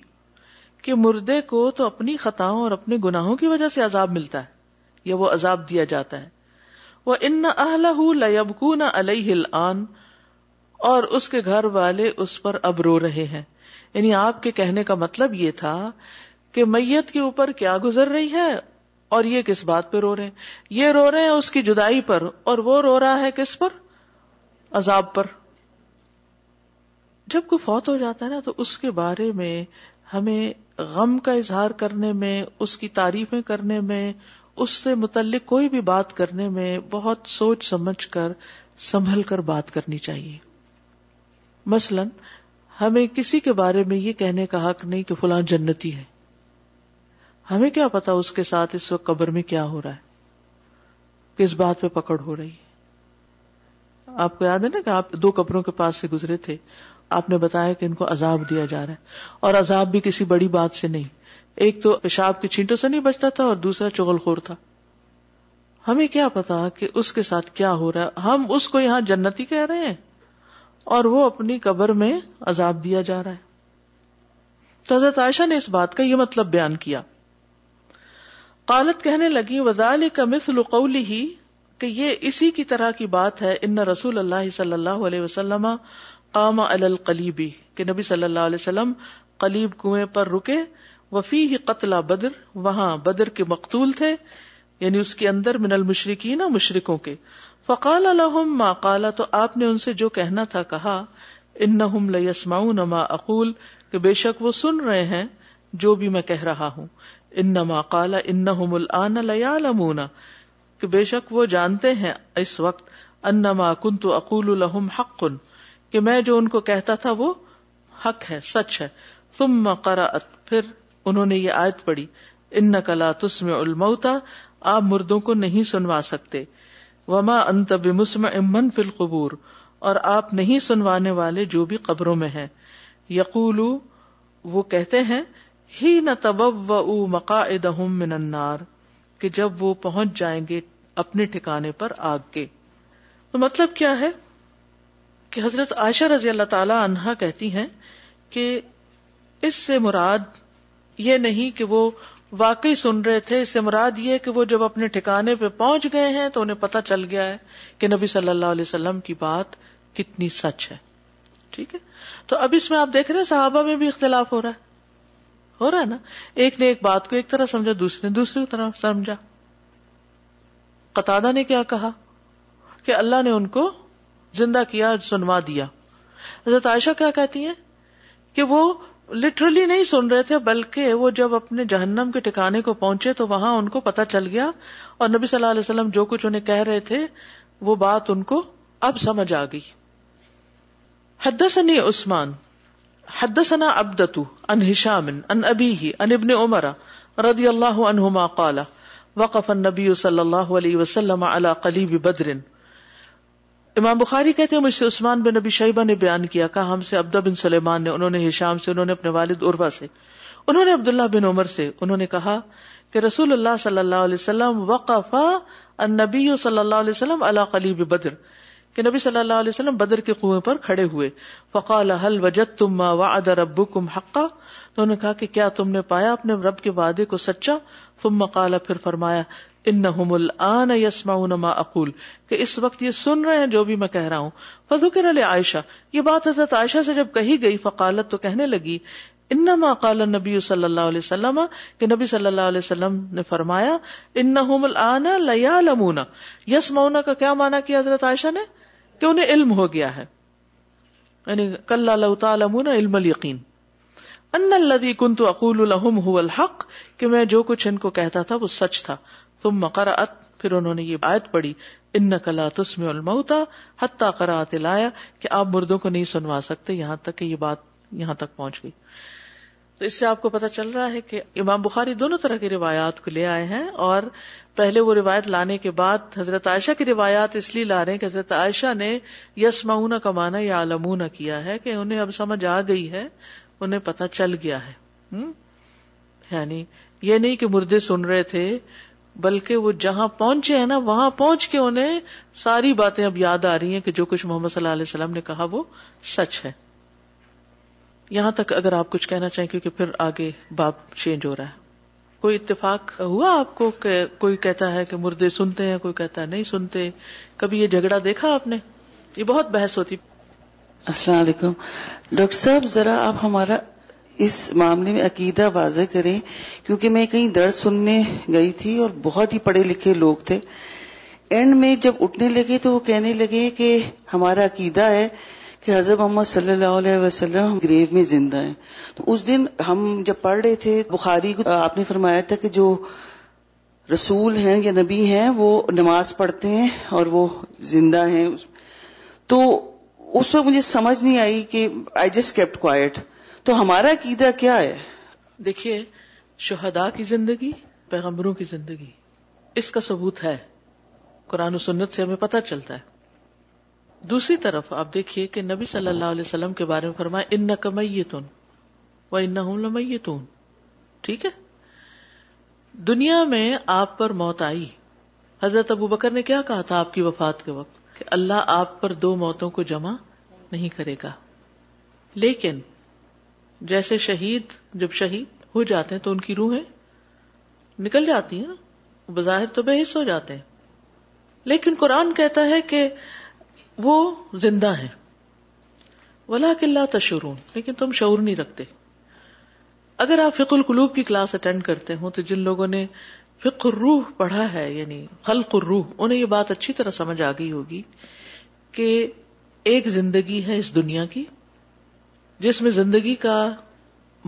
کہ مردے کو تو اپنی خطاؤں اور اپنے گناہوں کی وجہ سے عذاب ملتا ہے یا وہ عذاب دیا جاتا ہے وہ ان انہ اور اس کے گھر والے اس پر اب رو رہے ہیں یعنی آپ کے کہنے کا مطلب یہ تھا کہ میت کے اوپر کیا گزر رہی ہے اور یہ کس بات پہ رو رہے ہیں یہ رو رہے ہیں اس کی جدائی پر اور وہ رو رہا ہے کس پر عذاب پر جب کوئی فوت ہو جاتا ہے نا تو اس کے بارے میں ہمیں غم کا اظہار کرنے میں اس کی تعریفیں کرنے میں اس سے متعلق کوئی بھی بات کرنے میں بہت سوچ سمجھ کر سنبھل کر بات کرنی چاہیے مثلا ہمیں کسی کے بارے میں یہ کہنے کا حق نہیں کہ فلاں جنتی ہے ہمیں کیا پتا اس کے ساتھ اس وقت قبر میں کیا ہو رہا ہے کس بات پہ پکڑ ہو رہی ہے آپ کو یاد ہے نا کہ آپ دو کپڑوں کے پاس سے گزرے تھے آپ نے بتایا کہ ان کو عذاب دیا جا رہا ہے اور عذاب بھی کسی بڑی بات سے نہیں ایک تو پیشاب کی چھینٹوں سے نہیں بچتا تھا اور دوسرا چغل خور تھا ہمیں کیا پتا کہ اس کے ساتھ کیا ہو رہا ہے ہم اس کو یہاں جنتی کہہ رہے ہیں اور وہ اپنی قبر میں عذاب دیا جا رہا ہے تو حضرت عائشہ نے اس بات کا یہ مطلب بیان کیا قالت کہنے لگی وزال کا قولی ہی کہ یہ اسی کی طرح کی بات ہے ان رسول اللہ صلی اللہ علیہ وسلم قام القلیبی کہ نبی صلی اللہ علیہ وسلم قلیب کنویں پر رکے وفی ہی قتل بدر وہاں بدر کے مقتول تھے یعنی اس کے اندر من المشرقین مشرقوں کے فقال الحم ما کالا تو آپ نے ان سے جو کہنا تھا کہا ان لسما ما اقول کہ بے شک وہ سن رہے ہیں جو بھی میں کہہ رہا ہوں ان نما کالا ان لمونا کہ بے شک وہ جانتے ہیں اس وقت ان کن تو اقول الحم حق کن کہ میں جو ان کو کہتا تھا وہ حق ہے سچ ہے تم نے یہ آیت پڑی ان کلا تس میں آپ مردوں کو نہیں سنوا سکتے وما انتبسم امن فل قبور اور آپ نہیں سنوانے والے جو بھی قبروں میں ہیں یقول وہ کہتے ہیں ہی نہ تب و من منار کہ جب وہ پہنچ جائیں گے اپنے ٹھکانے پر آگ کے تو مطلب کیا ہے کہ حضرت عائشہ رضی اللہ تعالی عنہا کہتی ہیں کہ اس سے مراد یہ نہیں کہ وہ واقعی سن رہے تھے اس سے مراد یہ کہ وہ جب اپنے ٹھکانے پہ پہنچ گئے ہیں تو انہیں پتہ چل گیا ہے کہ نبی صلی اللہ علیہ وسلم کی بات کتنی سچ ہے ٹھیک ہے تو اب اس میں آپ دیکھ رہے ہیں صحابہ میں بھی اختلاف ہو رہا ہے ہو رہا ہے نا ایک نے ایک بات کو ایک طرح سمجھا دوسرے نے دوسری طرح سمجھا قطع نے کیا کہا کہ اللہ نے ان کو زندہ کیا سنوا دیا حضرت عائشہ کیا کہتی ہیں کہ وہ لٹرلی نہیں سن رہے تھے بلکہ وہ جب اپنے جہنم کے ٹکانے کو پہنچے تو وہاں ان کو پتہ چل گیا اور نبی صلی اللہ علیہ وسلم جو کچھ انہیں کہہ رہے تھے وہ بات ان کو اب سمجھ آ گئی حد عثمان حدثنا عبدتو ان هشام ان ابيه ان ابن عمر رضی اللہ عنہما قال وقف النبی صلی اللہ علیہ وسلم على قلیب بدر امام بخاری کہتے ہیں مجھ سے عثمان بن نبی شیبہ نے بیان کیا کہا ہم سے عبدہ بن سلیمان نے انہوں نے ہشام سے انہوں نے اپنے والد عربہ سے انہوں نے عبداللہ بن عمر سے انہوں نے کہا کہ رسول اللہ صلی اللہ علیہ وسلم وقف النبی صلی اللہ علیہ وسلم علی قلیب بدر کہ نبی صلی اللہ علیہ وسلم بدر کے کنویں پر کھڑے ہوئے فقال ما حقا تو انہوں نے کہا کہ کیا تم نے پایا اپنے رب کے وعدے کو سچا تم مکالا پھر فرمایا ان یس ماں ما اقول کہ اس وقت یہ سن رہے ہیں جو بھی میں کہہ رہا ہوں فضو کے عائشہ یہ بات حضرت عائشہ سے جب کہی گئی فقالت تو کہنے لگی انما قال نبی صلی اللہ علیہ وسلم کہ نبی صلی اللہ علیہ وسلم نے فرمایا ان الان لیا لمونا یس مونا کا کیا مانا کیا حضرت عائشہ نے کہ انہیں علم ہو گیا ہے یعنی کل تعلمون علم الیقین ان الذي كنت اقول لهم هو الحق کہ میں جو کچھ ان کو کہتا تھا وہ سچ تھا ثم قرات پھر انہوں نے یہ آیت پڑھی انك لا تسمع الموتى حتى قرات الايه کہ آپ مردوں کو نہیں سنوا سکتے یہاں تک کہ یہ بات یہاں تک پہنچ گئی تو اس سے آپ کو پتا چل رہا ہے کہ امام بخاری دونوں طرح کی روایات کو لے آئے ہیں اور پہلے وہ روایت لانے کے بعد حضرت عائشہ کی روایات اس لیے لا رہے ہیں کہ حضرت عائشہ نے یس معاونہ کمانا یا علمون کیا ہے کہ انہیں اب سمجھ آ گئی ہے انہیں پتا چل گیا ہے یعنی یہ نہیں کہ مردے سن رہے تھے بلکہ وہ جہاں پہنچے ہیں نا وہاں پہنچ کے انہیں ساری باتیں اب یاد آ رہی ہیں کہ جو کچھ محمد صلی اللہ علیہ وسلم نے کہا وہ سچ ہے یہاں تک اگر آپ کچھ کہنا چاہیں کیونکہ پھر آگے باپ چینج ہو رہا ہے کوئی اتفاق ہوا آپ کو کہ کوئی کہتا ہے کہ مردے سنتے ہیں کوئی کہتا ہے نہیں سنتے کبھی یہ جھگڑا دیکھا آپ نے یہ بہت بحث ہوتی السلام علیکم ڈاکٹر صاحب ذرا آپ ہمارا اس معاملے میں عقیدہ واضح کریں کیونکہ میں کہیں درد سننے گئی تھی اور بہت ہی پڑھے لکھے لوگ تھے اینڈ میں جب اٹھنے لگے تو وہ کہنے لگے کہ ہمارا عقیدہ ہے کہ حضرت محمد صلی اللہ علیہ وسلم ہم گریو میں زندہ ہیں تو اس دن ہم جب پڑھ رہے تھے بخاری کو آپ نے فرمایا تھا کہ جو رسول ہیں یا نبی ہیں وہ نماز پڑھتے ہیں اور وہ زندہ ہیں تو اس وقت مجھے سمجھ نہیں آئی کہ آئی جسٹ کیپٹ کوائٹ تو ہمارا عقیدہ کیا ہے دیکھیے شہدا کی زندگی پیغمبروں کی زندگی اس کا ثبوت ہے قرآن و سنت سے ہمیں پتہ چلتا ہے دوسری طرف آپ دیکھیے کہ نبی صلی اللہ علیہ وسلم کے بارے میں فرمائے حضرت ابو بکر نے کیا کہا تھا آپ کی وفات کے وقت کہ اللہ آپ پر دو موتوں کو جمع نہیں کرے گا لیکن جیسے شہید جب شہید ہو جاتے ہیں تو ان کی روحیں نکل جاتی ہیں بظاہر تو بے حص ہو جاتے ہیں لیکن قرآن کہتا ہے کہ وہ زندہ ہیں ولا ولاک تشورون لیکن تم شعور نہیں رکھتے اگر آپ فکر القلوب کی کلاس اٹینڈ کرتے ہوں تو جن لوگوں نے فکر روح پڑھا ہے یعنی خلق روح انہیں یہ بات اچھی طرح سمجھ آ گئی ہوگی کہ ایک زندگی ہے اس دنیا کی جس میں زندگی کا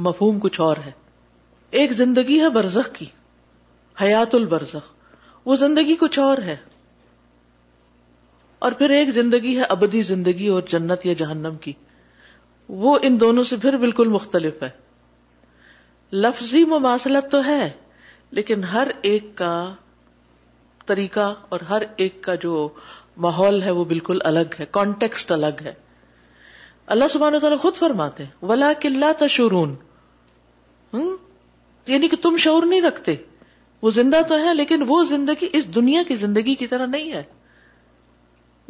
مفہوم کچھ اور ہے ایک زندگی ہے برزخ کی حیات البرزخ وہ زندگی کچھ اور ہے اور پھر ایک زندگی ہے ابدی زندگی اور جنت یا جہنم کی وہ ان دونوں سے پھر بالکل مختلف ہے لفظی مماثلت تو ہے لیکن ہر ایک کا طریقہ اور ہر ایک کا جو ماحول ہے وہ بالکل الگ ہے کانٹیکسٹ الگ ہے اللہ سبحانہ تعالیٰ خود فرماتے ولا کلّا تشورون یعنی کہ تم شعور نہیں رکھتے وہ زندہ تو ہے لیکن وہ زندگی اس دنیا کی زندگی کی طرح نہیں ہے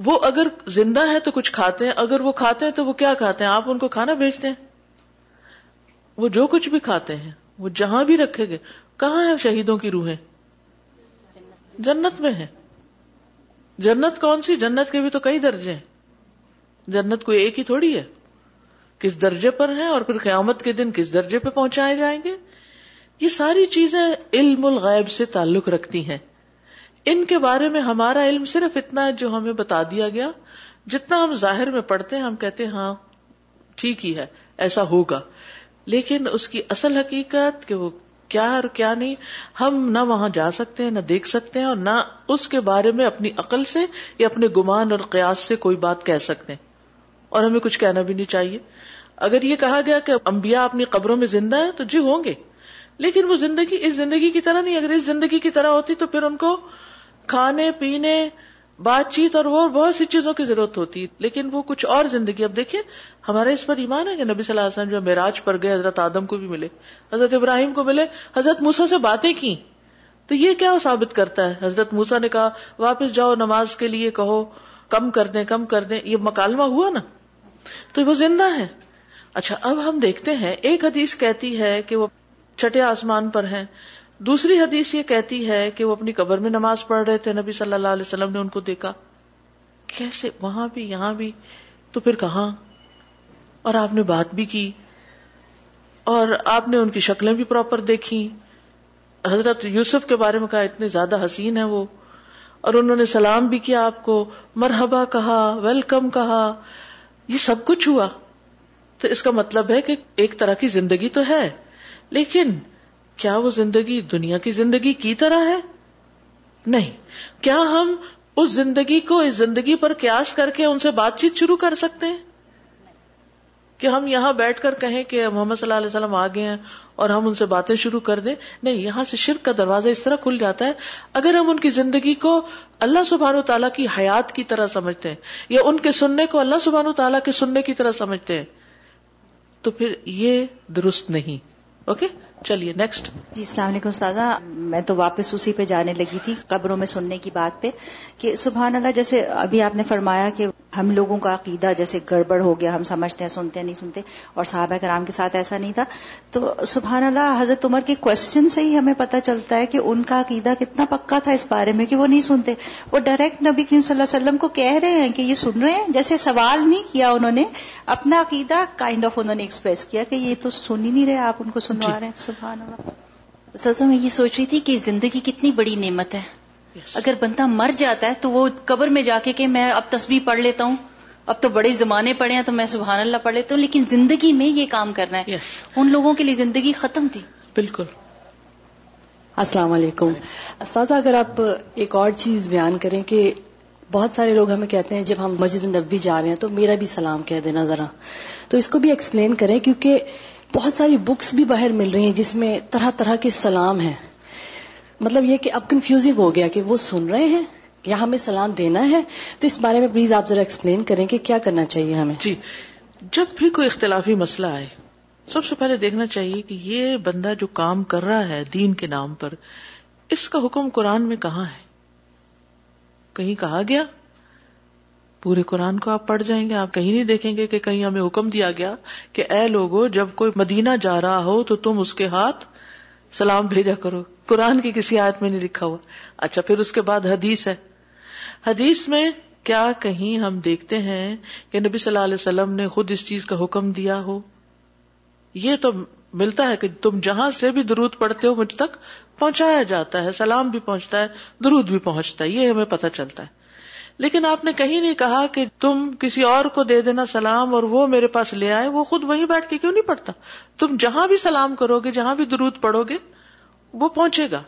وہ اگر زندہ ہے تو کچھ کھاتے ہیں اگر وہ کھاتے ہیں تو وہ کیا کھاتے ہیں آپ ان کو کھانا بھیجتے ہیں وہ جو کچھ بھی کھاتے ہیں وہ جہاں بھی رکھے گئے کہاں ہیں شہیدوں کی روحیں جنت میں ہیں جنت کون سی جنت کے بھی تو کئی درجے ہیں جنت کوئی ایک ہی تھوڑی ہے کس درجے پر ہیں اور پھر قیامت کے دن کس درجے پہ پہنچائے جائیں گے یہ ساری چیزیں علم الغیب سے تعلق رکھتی ہیں ان کے بارے میں ہمارا علم صرف اتنا ہے جو ہمیں بتا دیا گیا جتنا ہم ظاہر میں پڑھتے ہیں ہم کہتے ہیں ہاں ٹھیک ہی ہے ایسا ہوگا لیکن اس کی اصل حقیقت کہ وہ کیا اور کیا نہیں ہم نہ وہاں جا سکتے ہیں نہ دیکھ سکتے ہیں اور نہ اس کے بارے میں اپنی عقل سے یا اپنے گمان اور قیاس سے کوئی بات کہہ سکتے ہیں اور ہمیں کچھ کہنا بھی نہیں چاہیے اگر یہ کہا گیا کہ انبیاء اپنی قبروں میں زندہ ہیں تو جی ہوں گے لیکن وہ زندگی اس زندگی کی طرح نہیں اگر اس زندگی کی طرح ہوتی تو پھر ان کو کھانے پینے بات چیت اور وہ بہت سی چیزوں کی ضرورت ہوتی ہے لیکن وہ کچھ اور زندگی اب دیکھیں ہمارے اس پر ایمان ہے کہ نبی صلی اللہ علیہ وسلم جو میراج پر گئے حضرت آدم کو بھی ملے حضرت ابراہیم کو ملے حضرت موسا سے باتیں کی تو یہ کیا ثابت کرتا ہے حضرت موسا نے کہا واپس جاؤ نماز کے لیے کہو کم کر دیں کم کر دیں یہ مکالمہ ہوا نا تو وہ زندہ ہے اچھا اب ہم دیکھتے ہیں ایک حدیث کہتی ہے کہ وہ چھٹے آسمان پر ہیں دوسری حدیث یہ کہتی ہے کہ وہ اپنی قبر میں نماز پڑھ رہے تھے نبی صلی اللہ علیہ وسلم نے ان کو دیکھا کیسے وہاں بھی یہاں بھی تو پھر کہاں اور آپ نے بات بھی کی اور آپ نے ان کی شکلیں بھی پراپر دیکھی حضرت یوسف کے بارے میں کہا اتنے زیادہ حسین ہے وہ اور انہوں نے سلام بھی کیا آپ کو مرحبا کہا ویلکم کہا یہ سب کچھ ہوا تو اس کا مطلب ہے کہ ایک طرح کی زندگی تو ہے لیکن کیا وہ زندگی دنیا کی زندگی کی طرح ہے نہیں کیا ہم اس زندگی کو اس زندگی پر قیاس کر کے ان سے بات چیت شروع کر سکتے ہیں کہ ہم یہاں بیٹھ کر کہیں کہ محمد صلی اللہ علیہ وسلم آ گئے ہیں اور ہم ان سے باتیں شروع کر دیں نہیں یہاں سے شرک کا دروازہ اس طرح کھل جاتا ہے اگر ہم ان کی زندگی کو اللہ سبحان و تعالیٰ کی حیات کی طرح سمجھتے ہیں یا ان کے سننے کو اللہ سبحان و تعالیٰ کے سننے کی طرح سمجھتے ہیں تو پھر یہ درست نہیں اوکے چلیے نیکسٹ جی السلام علیکم سازا میں تو واپس اسی پہ جانے لگی تھی قبروں میں سننے کی بات پہ کہ سبحان اللہ جیسے ابھی آپ نے فرمایا کہ ہم لوگوں کا عقیدہ جیسے گڑبڑ ہو گیا ہم سمجھتے ہیں سنتے ہیں نہیں سنتے اور صحابہ کرام کے ساتھ ایسا نہیں تھا تو سبحان اللہ حضرت عمر کے کوشچن سے ہی ہمیں پتہ چلتا ہے کہ ان کا عقیدہ کتنا پکا تھا اس بارے میں کہ وہ نہیں سنتے وہ ڈائریکٹ نبی کریم صلی اللہ علیہ وسلم کو کہہ رہے ہیں کہ یہ سن رہے ہیں جیسے سوال نہیں کیا انہوں نے اپنا عقیدہ کائنڈ آف انہوں نے ایکسپریس کیا کہ یہ تو سن ہی نہیں رہے آپ ان کو سنوا جی۔ رہے ہیں سبحان اللہ سزا میں یہ سوچ رہی تھی کہ زندگی کتنی بڑی نعمت ہے اگر بندہ مر جاتا ہے تو وہ قبر میں جا کے کہ میں اب تسبیح پڑھ لیتا ہوں اب تو بڑے زمانے پڑے ہیں تو میں سبحان اللہ پڑھ لیتا ہوں لیکن زندگی میں یہ کام کرنا ہے ان لوگوں کے لیے زندگی ختم تھی بالکل السلام علیکم اساتذہ اگر آپ ایک اور چیز بیان کریں کہ بہت سارے لوگ ہمیں کہتے ہیں جب ہم مسجد نبوی جا رہے ہیں تو میرا بھی سلام کہہ دینا ذرا تو اس کو بھی ایکسپلین کریں کیونکہ بہت ساری بکس بھی باہر مل رہی ہیں جس میں طرح طرح کے سلام ہیں مطلب یہ کہ اب کنفیوزنگ ہو گیا کہ وہ سن رہے ہیں یا ہمیں سلام دینا ہے تو اس بارے میں پلیز آپ ذرا ایکسپلین کریں کہ کیا کرنا چاہیے ہمیں جی جب بھی کوئی اختلافی مسئلہ آئے سب سے پہلے دیکھنا چاہیے کہ یہ بندہ جو کام کر رہا ہے دین کے نام پر اس کا حکم قرآن میں کہاں ہے کہیں کہا گیا پورے قرآن کو آپ پڑھ جائیں گے آپ کہیں نہیں دیکھیں گے کہ کہیں ہمیں حکم دیا گیا کہ اے لوگوں جب کوئی مدینہ جا رہا ہو تو تم اس کے ہاتھ سلام بھیجا کرو قرآن کی کسی آیت میں نہیں لکھا ہوا اچھا پھر اس کے بعد حدیث ہے حدیث میں کیا کہیں ہم دیکھتے ہیں کہ نبی صلی اللہ علیہ وسلم نے خود اس چیز کا حکم دیا ہو یہ تو ملتا ہے کہ تم جہاں سے بھی درود پڑھتے ہو مجھ تک پہنچایا جاتا ہے سلام بھی پہنچتا ہے درود بھی پہنچتا ہے یہ ہمیں پتہ چلتا ہے لیکن آپ نے کہیں نہیں کہا کہ تم کسی اور کو دے دینا سلام اور وہ میرے پاس لے آئے وہ خود وہیں بیٹھ کے کیوں نہیں پڑتا تم جہاں بھی سلام کرو گے جہاں بھی درود پڑھو گے وہ پہنچے گا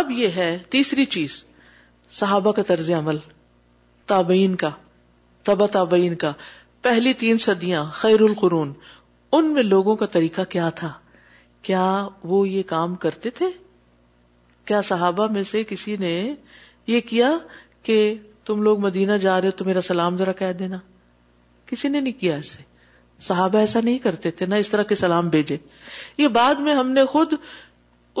اب یہ ہے تیسری چیز صحابہ کا طرز عمل تابعین کا تبا تابعین کا پہلی تین صدیاں خیر القرون ان میں لوگوں کا طریقہ کیا تھا کیا وہ یہ کام کرتے تھے کیا صحابہ میں سے کسی نے یہ کیا کہ تم لوگ مدینہ جا رہے ہو تو میرا سلام ذرا کہہ دینا کسی نے نہیں کیا ایسے صاحب ایسا نہیں کرتے تھے نہ اس طرح کے سلام بھیجے یہ بعد میں ہم نے خود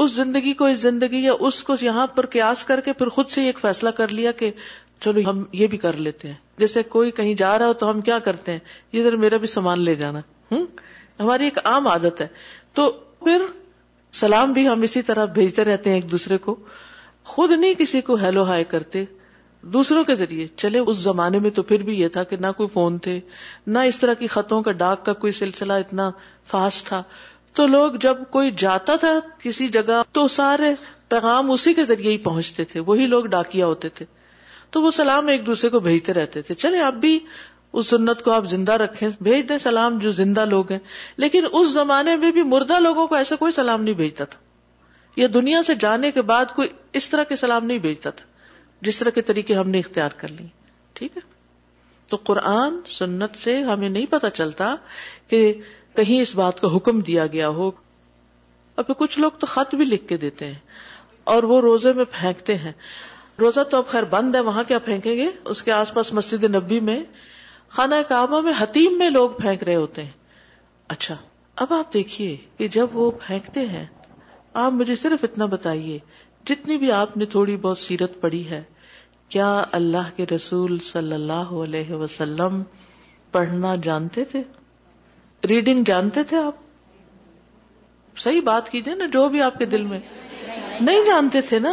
اس زندگی کو اس زندگی یا اس کو یہاں پر قیاس کر کے پھر خود سے ایک فیصلہ کر لیا کہ چلو ہم یہ بھی کر لیتے ہیں جیسے کوئی کہیں جا رہا ہو تو ہم کیا کرتے ہیں یہ ذرا میرا بھی سامان لے جانا ہوں ہماری ایک عام عادت ہے تو پھر سلام بھی ہم اسی طرح بھیجتے رہتے ہیں ایک دوسرے کو خود نہیں کسی کو ہیلو ہائی کرتے دوسروں کے ذریعے چلے اس زمانے میں تو پھر بھی یہ تھا کہ نہ کوئی فون تھے نہ اس طرح کی خطوں کا ڈاک کا کوئی سلسلہ اتنا فاسٹ تھا تو لوگ جب کوئی جاتا تھا کسی جگہ تو سارے پیغام اسی کے ذریعے ہی پہنچتے تھے وہی لوگ ڈاکیا ہوتے تھے تو وہ سلام ایک دوسرے کو بھیجتے رہتے تھے چلے اب بھی اس سنت کو آپ زندہ رکھیں بھیج دیں سلام جو زندہ لوگ ہیں لیکن اس زمانے میں بھی مردہ لوگوں کو ایسا کوئی سلام نہیں بھیجتا تھا یا دنیا سے جانے کے بعد کوئی اس طرح کے سلام نہیں بھیجتا تھا جس طرح کے طریقے ہم نے اختیار کر لی ٹھیک ہے تو قرآن سنت سے ہمیں نہیں پتا چلتا کہ کہیں اس بات کا حکم دیا گیا ہو اب کچھ لوگ تو خط بھی لکھ کے دیتے ہیں اور وہ روزے میں پھینکتے ہیں روزہ تو اب خیر بند ہے وہاں کیا پھینکیں گے اس کے آس پاس مسجد نبی میں خانہ کعبہ میں حتیم میں لوگ پھینک رہے ہوتے ہیں اچھا اب آپ دیکھیے کہ جب وہ پھینکتے ہیں آپ مجھے صرف اتنا بتائیے جتنی بھی آپ نے تھوڑی بہت سیرت پڑھی ہے کیا اللہ کے رسول صلی اللہ علیہ وسلم پڑھنا جانتے تھے ریڈنگ جانتے تھے آپ صحیح بات کیجیے نا جو بھی آپ کے دل میں نہیں جانتے تھے نا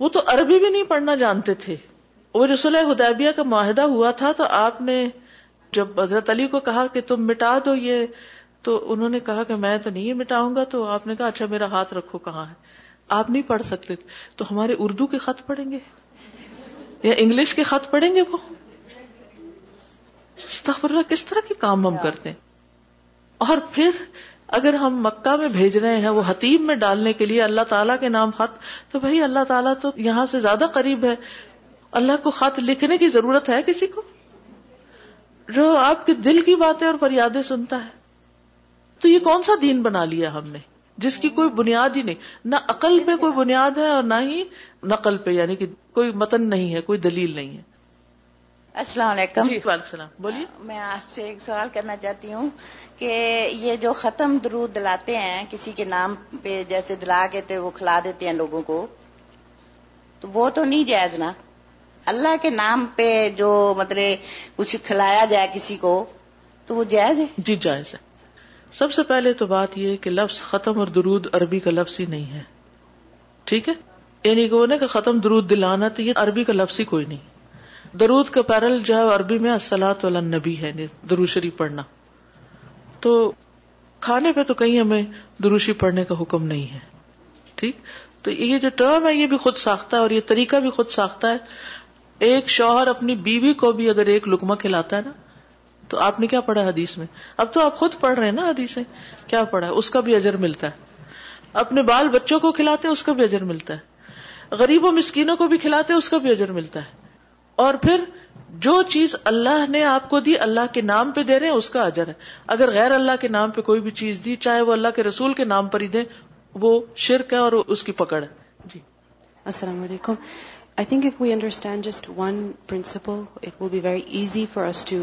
وہ تو عربی بھی نہیں پڑھنا جانتے تھے وہ رسول حدیبیہ کا معاہدہ ہوا تھا تو آپ نے جب حضرت علی کو کہا کہ تم مٹا دو یہ تو انہوں نے کہا کہ میں تو نہیں مٹاؤں گا تو آپ نے کہا اچھا میرا ہاتھ رکھو کہاں ہے آپ نہیں پڑھ سکتے تو ہمارے اردو کے خط پڑھیں گے یا انگلش کے خط پڑھیں گے وہ اللہ کس طرح کے کام ہم کرتے ہیں اور پھر اگر ہم مکہ میں بھیج رہے ہیں وہ حتیب میں ڈالنے کے لیے اللہ تعالیٰ کے نام خط تو بھائی اللہ تعالیٰ تو یہاں سے زیادہ قریب ہے اللہ کو خط لکھنے کی ضرورت ہے کسی کو جو آپ کے دل کی باتیں اور فریادیں سنتا ہے تو یہ کون سا دین بنا لیا ہم نے جس کی کوئی بنیاد ہی نہیں نہ عقل پہ کوئی بنیاد ہے اور نہ ہی نقل پہ یعنی کہ کوئی متن نہیں ہے کوئی دلیل نہیں ہے السلام علیکم جی السلام بولیے میں آپ سے ایک سوال کرنا چاہتی ہوں کہ یہ جو ختم درو دلاتے ہیں کسی کے نام پہ جیسے دلا کے وہ کھلا دیتے ہیں لوگوں کو تو وہ تو نہیں جائز نا اللہ کے نام پہ جو مطلب کچھ کھلایا جائے کسی کو تو وہ جائز ہے جی جائز ہے سب سے پہلے تو بات یہ کہ لفظ ختم اور درود عربی کا لفظ ہی نہیں ہے ٹھیک ہے یعنی کہ ختم درود دلانا تو یہ عربی کا لفظ ہی کوئی نہیں درود کا پیرل جو ہے عربی میں السلات والا نبی ہے یعنی دروشری پڑھنا تو کھانے پہ تو کہیں ہمیں دروشی پڑھنے کا حکم نہیں ہے ٹھیک تو یہ جو ٹرم ہے یہ بھی خود ساختہ ہے اور یہ طریقہ بھی خود ساختہ ہے ایک شوہر اپنی بیوی کو بھی اگر ایک لکما کھلاتا ہے نا تو آپ نے کیا پڑھا حدیث میں اب تو آپ خود پڑھ رہے ہیں نا حدیث کیا پڑھا اس کا بھی اجر ملتا ہے اپنے بال بچوں کو کھلاتے ہیں اس کا بھی اجر ملتا ہے غریب و مسکینوں کو بھی کھلاتے ہیں اس کا بھی اجر ملتا ہے اور پھر جو چیز اللہ نے آپ کو دی اللہ کے نام پہ دے رہے ہیں اس کا اجر ہے اگر غیر اللہ کے نام پہ کوئی بھی چیز دی چاہے وہ اللہ کے رسول کے نام پر ہی دے وہ شرک ہے اور اس کی پکڑ جی السلام علیکم I think if we understand just one principle it will be very easy for to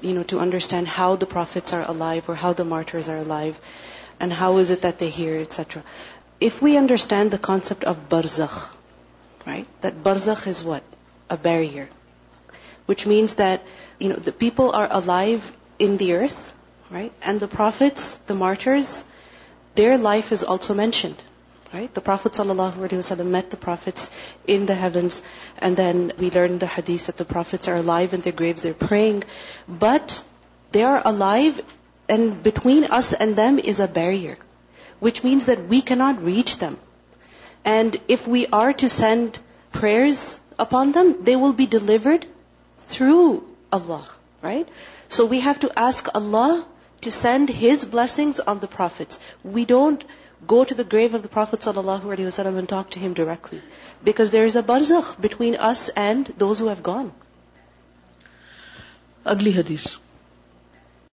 to understand how the prophets are alive or how the martyrs are alive and how is it that they hear, etc. If we understand the concept of barzakh, right? That barzakh is what? A barrier. Which means that, the people are alive in the earth, right? And the prophets, the martyrs, their life is also mentioned. Right? The Prophet sallallahu alaihi wa sallam met the prophets in the heavens, and then we learn the hadith that the prophets are alive in their graves, they're praying, but they are alive and between us and them is a barrier, which means that we cannot reach them. And if we are to send prayers upon them, they will be delivered through Allah, right? So we have to ask Allah to send His blessings on the prophets. We don't go to the grave of prophet صلی اللہ علیہ وسلم because there is a برزخ between us and those who اگلی حدیث